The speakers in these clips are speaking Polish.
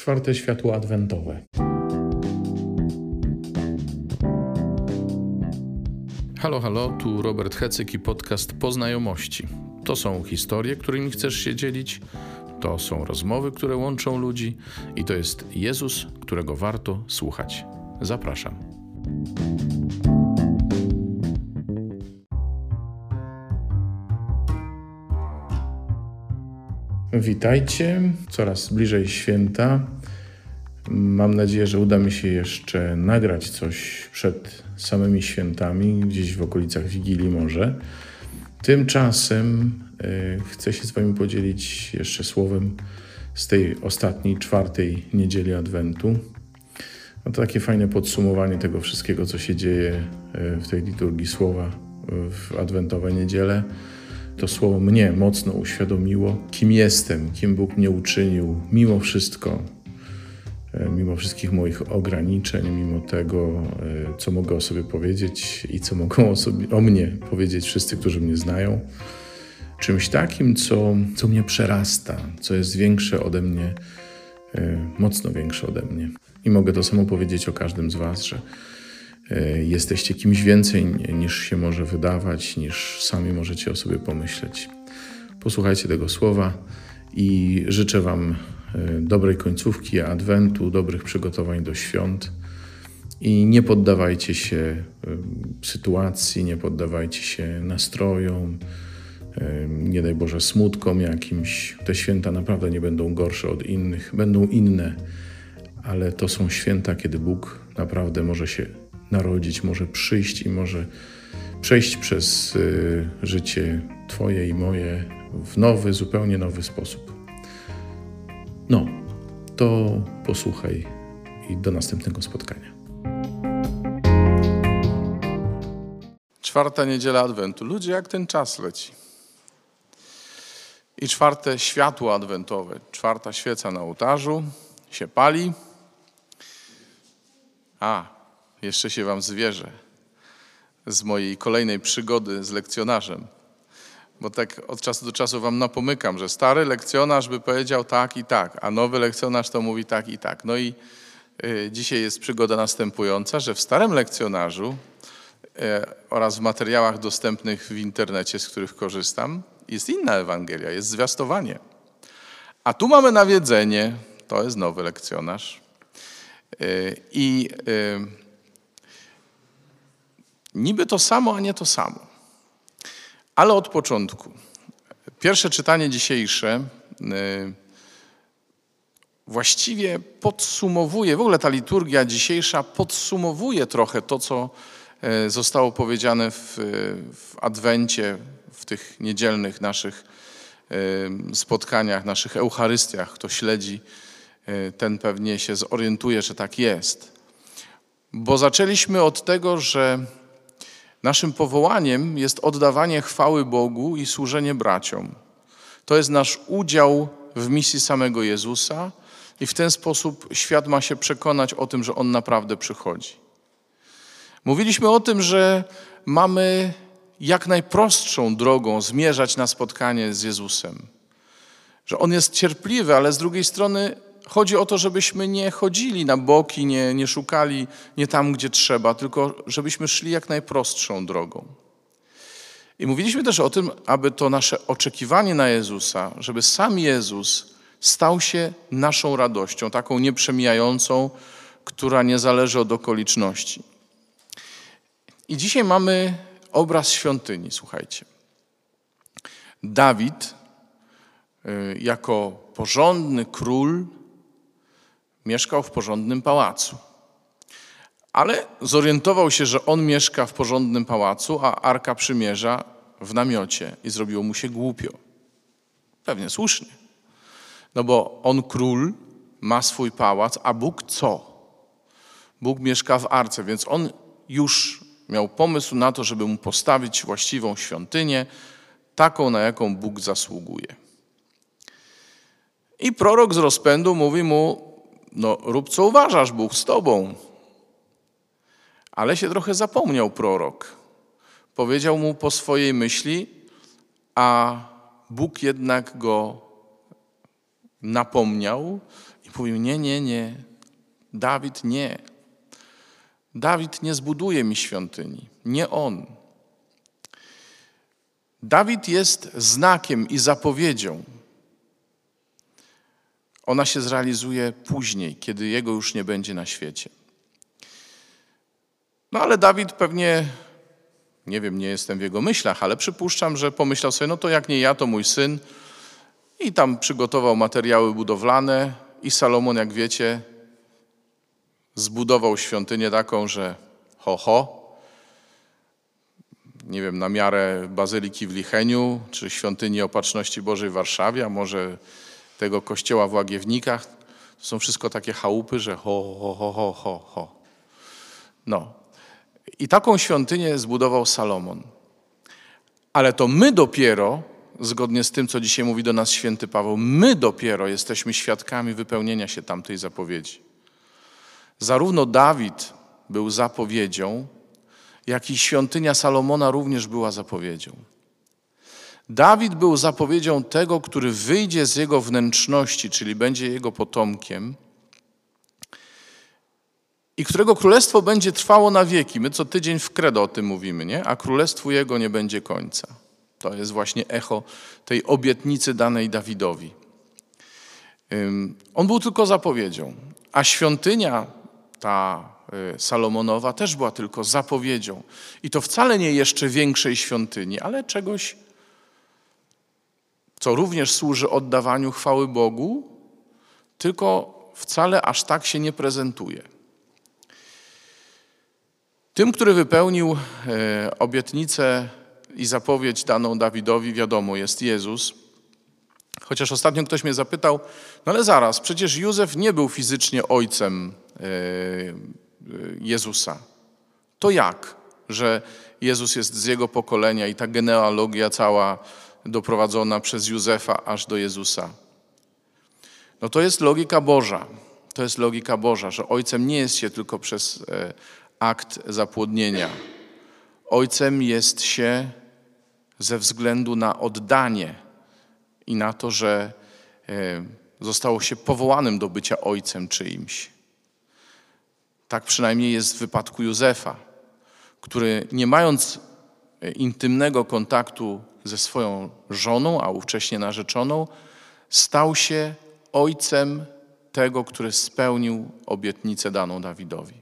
Czwarte światło adwentowe. Halo, halo, tu Robert Hecyk i podcast Poznajomości. To są historie, którymi chcesz się dzielić, to są rozmowy, które łączą ludzi i to jest Jezus, którego warto słuchać. Zapraszam. Witajcie, coraz bliżej święta. Mam nadzieję, że uda mi się jeszcze nagrać coś przed samymi świętami, gdzieś w okolicach Wigilii może. Tymczasem y, chcę się z Wami podzielić jeszcze słowem z tej ostatniej, czwartej niedzieli Adwentu. No to takie fajne podsumowanie tego wszystkiego, co się dzieje y, w tej liturgii słowa w adwentowe niedziele to słowo mnie mocno uświadomiło, kim jestem, kim Bóg mnie uczynił, mimo wszystko, e, mimo wszystkich moich ograniczeń, mimo tego, e, co mogę o sobie powiedzieć i co mogą o, sobie, o mnie powiedzieć wszyscy, którzy mnie znają. Czymś takim, co, co mnie przerasta, co jest większe ode mnie, e, mocno większe ode mnie. I mogę to samo powiedzieć o każdym z Was, że jesteście kimś więcej niż się może wydawać, niż sami możecie o sobie pomyśleć. Posłuchajcie tego słowa i życzę Wam e, dobrej końcówki Adwentu, dobrych przygotowań do świąt. I nie poddawajcie się e, sytuacji, nie poddawajcie się nastrojom, nie daj Boże smutkom jakimś. Te święta naprawdę nie będą gorsze od innych, będą inne, ale to są święta, kiedy Bóg naprawdę może się narodzić, może przyjść i może przejść przez y, życie Twoje i moje w nowy, zupełnie nowy sposób. No, to posłuchaj i do następnego spotkania. Czwarta niedziela Adwentu. Ludzie, jak ten czas leci. I czwarte światło adwentowe, czwarta świeca na ołtarzu się pali. A, jeszcze się Wam zwierzę z mojej kolejnej przygody z lekcjonarzem. Bo tak od czasu do czasu Wam napomykam, że stary lekcjonarz by powiedział tak i tak, a nowy lekcjonarz to mówi tak i tak. No i y, dzisiaj jest przygoda następująca, że w starym lekcjonarzu y, oraz w materiałach dostępnych w internecie, z których korzystam, jest inna Ewangelia, jest zwiastowanie. A tu mamy nawiedzenie, to jest nowy lekcjonarz. Y, I Niby to samo, a nie to samo. Ale od początku. Pierwsze czytanie dzisiejsze y, właściwie podsumowuje, w ogóle ta liturgia dzisiejsza podsumowuje trochę to, co y, zostało powiedziane w, w Adwencie, w tych niedzielnych naszych y, spotkaniach, naszych Eucharystiach. Kto śledzi, ten pewnie się zorientuje, że tak jest. Bo zaczęliśmy od tego, że Naszym powołaniem jest oddawanie chwały Bogu i służenie braciom. To jest nasz udział w misji samego Jezusa i w ten sposób świat ma się przekonać o tym, że On naprawdę przychodzi. Mówiliśmy o tym, że mamy jak najprostszą drogą zmierzać na spotkanie z Jezusem. Że On jest cierpliwy, ale z drugiej strony chodzi o to, żebyśmy nie chodzili na boki, nie, nie szukali nie tam, gdzie trzeba, tylko żebyśmy szli jak najprostszą drogą. I mówiliśmy też o tym, aby to nasze oczekiwanie na Jezusa, żeby sam Jezus stał się naszą radością, taką nieprzemijającą, która nie zależy od okoliczności. I dzisiaj mamy obraz świątyni, słuchajcie. Dawid, y, jako porządny król, mieszkał w porządnym pałacu. Ale zorientował się, że on mieszka w porządnym pałacu, a Arka Przymierza w namiocie i zrobiło mu się głupio. Pewnie słusznie. No bo on król, ma swój pałac, a Bóg co? Bóg mieszka w Arce, więc on już miał pomysł na to, żeby mu postawić właściwą świątynię, taką, na jaką Bóg zasługuje. I prorok z rozpędu mówi mu: no rób co uważasz, Bóg z tobą. Ale się trochę zapomniał prorok. Powiedział mu po swojej myśli, a Bóg jednak go napomniał i mówimy, nie, nie, nie. Dawid nie. Dawid nie zbuduje mi świątyni. Nie on. Dawid jest znakiem i zapowiedzią. Ona się zrealizuje później, kiedy jego już nie będzie na świecie. No ale Dawid pewnie, nie wiem, nie jestem w jego myślach, ale przypuszczam, że pomyślał sobie, no to jak nie ja, to mój syn. I tam przygotował materiały budowlane i Salomon, jak wiecie, zbudował świątynię taką, że ho, ho, nie wiem, na miarę Bazyliki w Licheniu, czy Świątyni Opatrzności Bożej w Warszawie, a może tego kościoła w Łagiewnikach. To są wszystko takie chałupy, że ho, ho, ho, ho, ho, ho. No. I taką świątynię zbudował Salomon. Ale to my dopiero, zgodnie z tym, co dzisiaj mówi do nas święty Paweł, my dopiero jesteśmy świadkami wypełnienia się tamtej zapowiedzi. Zarówno Dawid był zapowiedzią, jak i świątynia Salomona również była zapowiedzią. Dawid był zapowiedzią tego, który wyjdzie z jego wnętrzności, czyli będzie jego potomkiem i którego królestwo będzie trwało na wieki. My co tydzień w kredo o tym mówimy, nie? A królestwu jego nie będzie końca. To jest właśnie echo tej obietnicy danej Dawidowi. On był tylko zapowiedzią, a świątynia ta y, Salomonowa też była tylko zapowiedzią. I to wcale nie jeszcze większej świątyni, ale czegoś, co również służy oddawaniu chwały Bogu, tylko wcale aż tak się nie prezentuje. Tym, który wypełnił y, obietnicę i zapowiedź daną Dawidowi, wiadomo, jest Jezus. Chociaż ostatnio ktoś mnie zapytał, no ale zaraz, przecież Józef nie był fizycznie ojcem E, Jezusa. To jak, że Jezus jest z jego pokolenia i ta genealogia cała doprowadzona przez Józefa aż do Jezusa? No to jest logika Boża. To jest logika Boża, że ojcem nie jest się tylko przez e, akt zapłodnienia. Ojcem jest się ze względu na oddanie i na to, że e, zostało się powołanym do bycia ojcem czyimś. Tak przynajmniej jest w wypadku Józefa, który nie mając e, intymnego kontaktu ze swoją żoną, a ówcześnie narzeczoną, stał się ojcem tego, który spełnił obietnicę daną Dawidowi.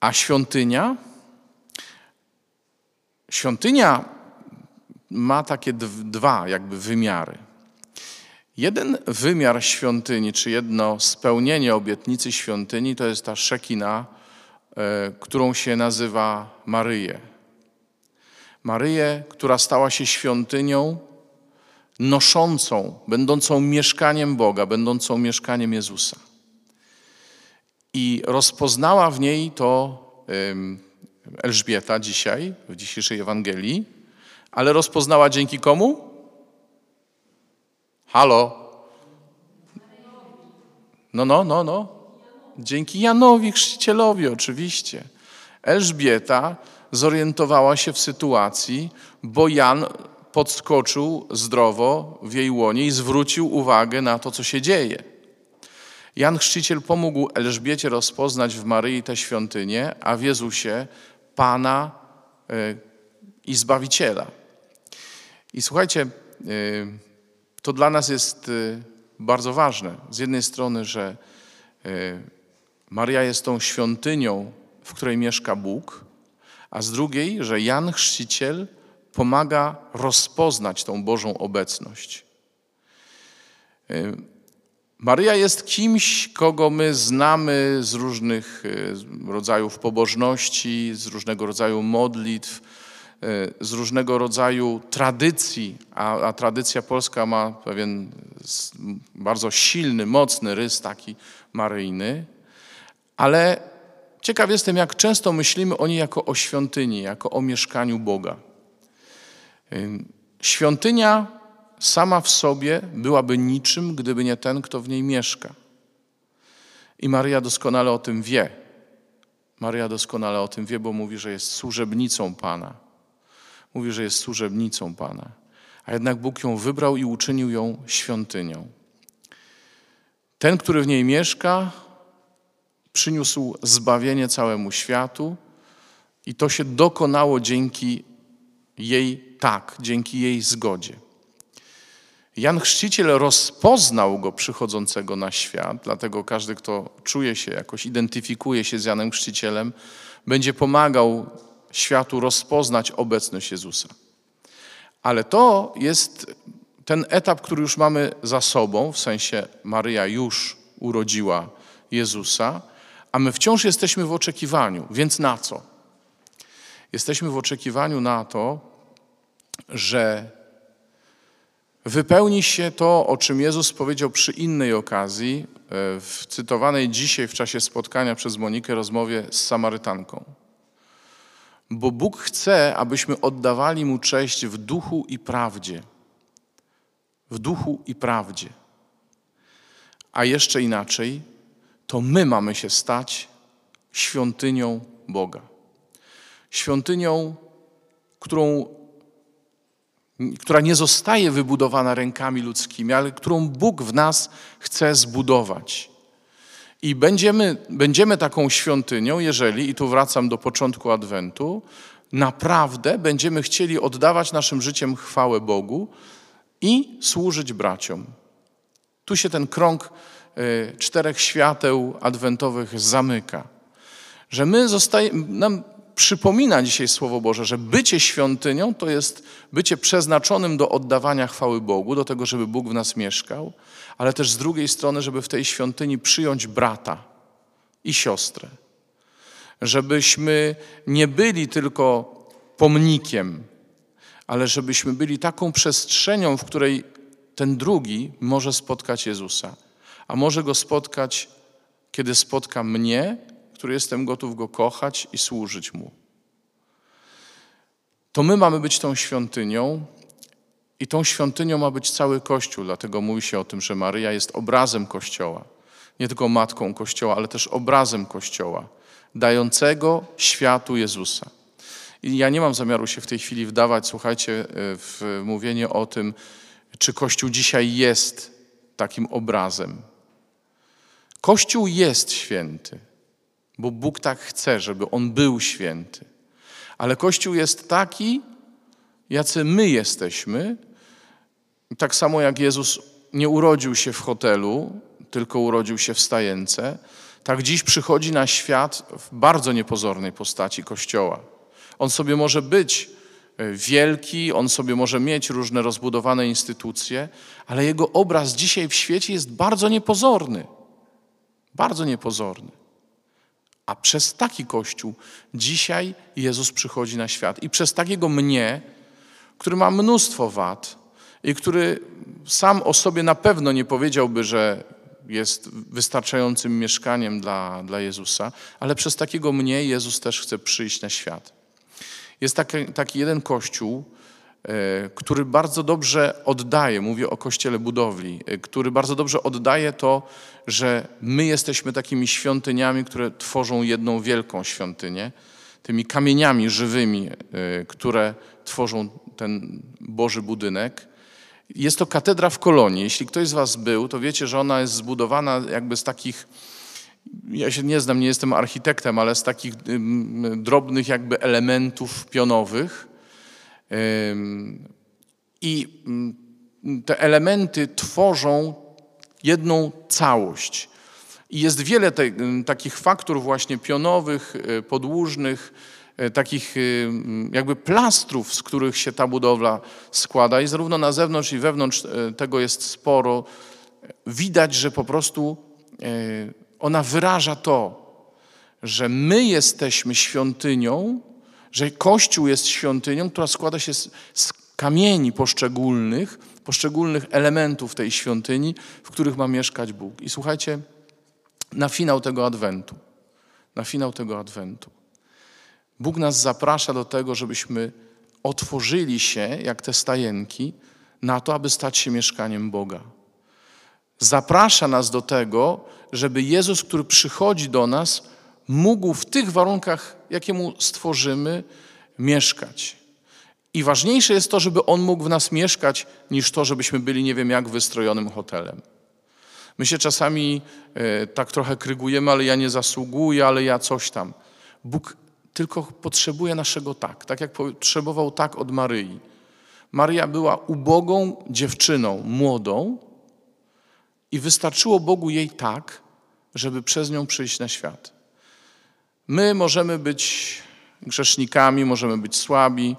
A świątynia? Świątynia ma takie dwa jakby wymiary. Jeden wymiar świątyni, czy jedno spełnienie obietnicy świątyni, to jest ta szekina, e, którą się nazywa Maryję. Maryję, która stała się świątynią noszącą, będącą mieszkaniem Boga, będącą mieszkaniem Jezusa. I rozpoznała w niej to Elżbieta dzisiaj, w dzisiejszej Ewangelii, ale rozpoznała dzięki komu? Halo? No, no, no, no. Dzięki Janowi Chrzcicielowi, oczywiście. Elżbieta zorientowała się w sytuacji, bo Jan podskoczył zdrowo w jej łonie i zwrócił uwagę na to, co się dzieje. Jan Chrzciciel pomógł Elżbiecie rozpoznać w Maryi tę świątynię, a w Jezusie Pana e, i Zbawiciela. I słuchajcie, e, to dla nas jest y, bardzo ważne. Z jednej strony, że Maria jest tą świątynią, w której mieszka Bóg, a z drugiej, że Jan Chrzciciel pomaga rozpoznać tą Bożą obecność. Y, Maria jest kimś, kogo my znamy z różnych rodzajów pobożności, z różnego rodzaju modlitw, z różnego rodzaju tradycji, a, a, tradycja polska ma pewien bardzo silny, mocny rys taki maryjny, ale ciekaw jestem, jak często myślimy o niej jako o świątyni, jako o mieszkaniu Boga. Świątynia sama w sobie byłaby niczym, gdyby nie ten, kto w niej mieszka. I Maria doskonale o tym wie. Maria doskonale o tym wie, bo mówi, że jest służebnicą Pana. Mówi, że jest służebnicą Pana. A jednak Bóg ją wybrał i uczynił ją świątynią. Ten, który w niej mieszka, przyniósł zbawienie całemu światu i to się dokonało dzięki jej tak, dzięki jej zgodzie. Jan Chrzciciel rozpoznał go przychodzącego na świat, dlatego każdy, kto czuje się jakoś, identyfikuje się z Janem Chrzcicielem, będzie pomagał światu rozpoznać obecność Jezusa. Ale to jest ten etap, który już mamy za sobą, w sensie Maryja już urodziła Jezusa, a my wciąż jesteśmy w oczekiwaniu. Więc na co? Jesteśmy w oczekiwaniu na to, że wypełni się to, o czym Jezus powiedział przy innej okazji, e, w cytowanej dzisiaj w czasie spotkania przez Monikę rozmowie z Samarytanką. Bo Bóg chce, abyśmy oddawali Mu cześć w duchu i prawdzie. W duchu i prawdzie. A jeszcze inaczej, to my mamy się stać świątynią Boga. Świątynią, którą która nie zostaje wybudowana rękami ludzkimi, ale którą Bóg w nas chce zbudować. I będziemy, będziemy taką świątynią, jeżeli, i tu wracam do początku Adwentu, naprawdę będziemy chcieli oddawać naszym życiem chwałę Bogu i służyć braciom. Tu się ten krąg czterech świateł adwentowych zamyka. Że my zostajemy, nam przypomina dzisiaj Słowo Boże, że bycie świątynią to jest bycie przeznaczonym do oddawania chwały Bogu, do tego, żeby Bóg w nas mieszkał, ale też z drugiej strony, żeby w tej świątyni przyjąć brata i siostrę. Żebyśmy nie byli tylko pomnikiem, ale żebyśmy byli taką przestrzenią, w której ten drugi może spotkać Jezusa, a może go spotkać, kiedy spotka mnie, który jestem gotów Go kochać i służyć Mu. To my mamy być tą świątynią i tą świątynią ma być cały Kościół, dlatego mówi się o tym, że Maryja jest obrazem Kościoła. Nie tylko matką Kościoła, ale też obrazem Kościoła, dającego światu Jezusa. I ja nie mam zamiaru się w tej chwili wdawać, słuchajcie, w mówienie o tym, czy Kościół dzisiaj jest takim obrazem. Kościół jest święty bo Bóg tak chce, żeby on był święty. Ale Kościół jest taki, jacy my jesteśmy. Tak samo jak Jezus nie urodził się w hotelu, tylko urodził się w stajence, tak dziś przychodzi na świat w bardzo niepozornej postaci Kościoła. On sobie może być e, wielki, on sobie może mieć różne rozbudowane instytucje, ale jego obraz dzisiaj w świecie jest bardzo niepozorny. Bardzo niepozorny. A przez taki Kościół dzisiaj Jezus przychodzi na świat. I przez takiego mnie, który ma mnóstwo wad i który sam o sobie na pewno nie powiedziałby, że jest wystarczającym mieszkaniem dla, dla Jezusa, ale przez takiego mnie Jezus też chce przyjść na świat. Jest taki, taki jeden kościół, który bardzo dobrze oddaje, mówię o kościele budowli, e, który bardzo dobrze oddaje to, że my jesteśmy takimi świątyniami, które tworzą jedną wielką świątynię, tymi kamieniami żywymi, e, które tworzą ten Boży budynek. Jest to katedra w Kolonii. Jeśli ktoś z Was był, to wiecie, że ona jest zbudowana jakby z takich, ja się nie znam, nie jestem architektem, ale z takich drobnych jakby elementów pionowych i mm, te elementy tworzą jedną całość. I jest wiele te, takich faktur właśnie pionowych, e, podłużnych, e, takich jakby plastrów, z których się ta budowla składa i zarówno na zewnątrz i wewnątrz e, tego jest sporo. Widać, że po prostu ona wyraża to, że my jesteśmy świątynią, że Kościół jest świątynią, która składa się z, z kamieni poszczególnych, poszczególnych elementów tej świątyni, w których ma mieszkać Bóg. I słuchajcie, na finał tego adwentu, na finał tego adwentu, Bóg nas zaprasza do tego, żebyśmy otworzyli się, jak te stajenki, na to, aby stać się mieszkaniem Boga. Zaprasza nas do tego, żeby Jezus, który przychodzi do nas, mógł w tych warunkach, jakie mu stworzymy, mieszkać. I ważniejsze jest to, żeby on mógł w nas mieszkać, niż to, żebyśmy byli nie wiem jak wystrojonym hotelem. My się czasami e, tak trochę krygujemy, ale ja nie zasługuję, ale ja coś tam. Bóg tylko potrzebuje naszego tak, tak jak potrzebował tak od Maryi. Maria była ubogą dziewczyną, młodą i wystarczyło Bogu jej tak, żeby przez nią przyjść na świat. My możemy być grzesznikami, możemy być słabi.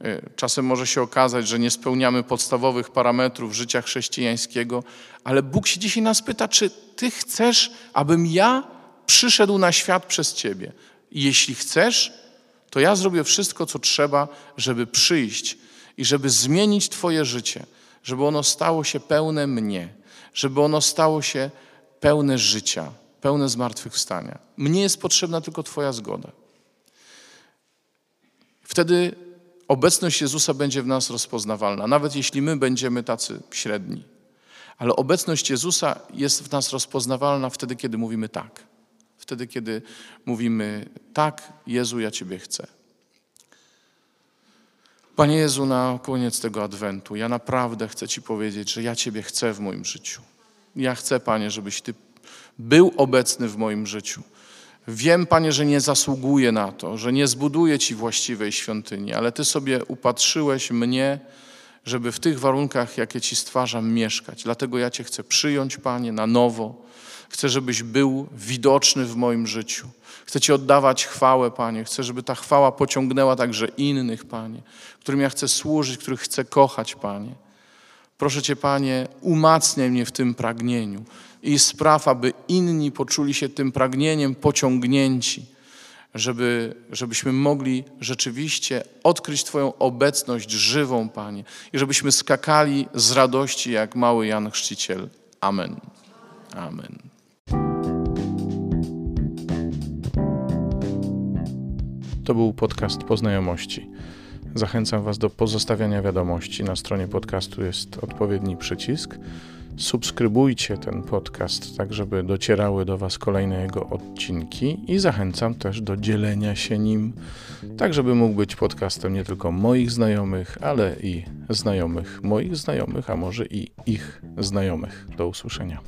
E, czasem może się okazać, że nie spełniamy podstawowych parametrów życia chrześcijańskiego, ale Bóg się dzisiaj nas pyta, czy Ty chcesz, abym ja przyszedł na świat przez Ciebie? I jeśli chcesz, to ja zrobię wszystko, co trzeba, żeby przyjść i żeby zmienić Twoje życie, żeby ono stało się pełne mnie, żeby ono stało się pełne życia, pełne zmartwychwstania. Mnie jest potrzebna tylko Twoja zgoda. Wtedy obecność Jezusa będzie w nas rozpoznawalna, nawet jeśli my będziemy tacy średni. Ale obecność Jezusa jest w nas rozpoznawalna wtedy, kiedy mówimy tak. Wtedy, kiedy mówimy tak, Jezu, ja Ciebie chcę. Panie Jezu, na koniec tego adwentu, ja naprawdę chcę Ci powiedzieć, że ja Ciebie chcę w moim życiu. Ja chcę, Panie, żebyś Ty był obecny w moim życiu. Wiem, Panie, że nie zasługuję na to, że nie zbuduję Ci właściwej świątyni, ale Ty sobie upatrzyłeś mnie, żeby w tych warunkach, jakie Ci stwarzam, mieszkać. Dlatego ja Cię chcę przyjąć, Panie, na nowo. Chcę, żebyś był widoczny w moim życiu. Chcę Ci oddawać chwałę, Panie. Chcę, żeby ta chwała pociągnęła także innych, Panie, którym ja chcę służyć, których chcę kochać, Panie. Proszę Cię, Panie, umacniaj mnie w tym pragnieniu i spraw, aby inni poczuli się tym pragnieniem pociągnięci, żeby, żebyśmy mogli rzeczywiście odkryć Twoją obecność żywą, Panie, i żebyśmy skakali z radości jak mały Jan Chrzciciel. Amen. Amen. To był podcast Poznajomości. Zachęcam Was do pozostawiania wiadomości. Na stronie podcastu jest odpowiedni przycisk. Subskrybujcie ten podcast, tak żeby docierały do Was kolejne jego odcinki i zachęcam też do dzielenia się nim, tak żeby mógł być podcastem nie tylko moich znajomych, ale i znajomych moich znajomych, a może i ich znajomych. Do usłyszenia.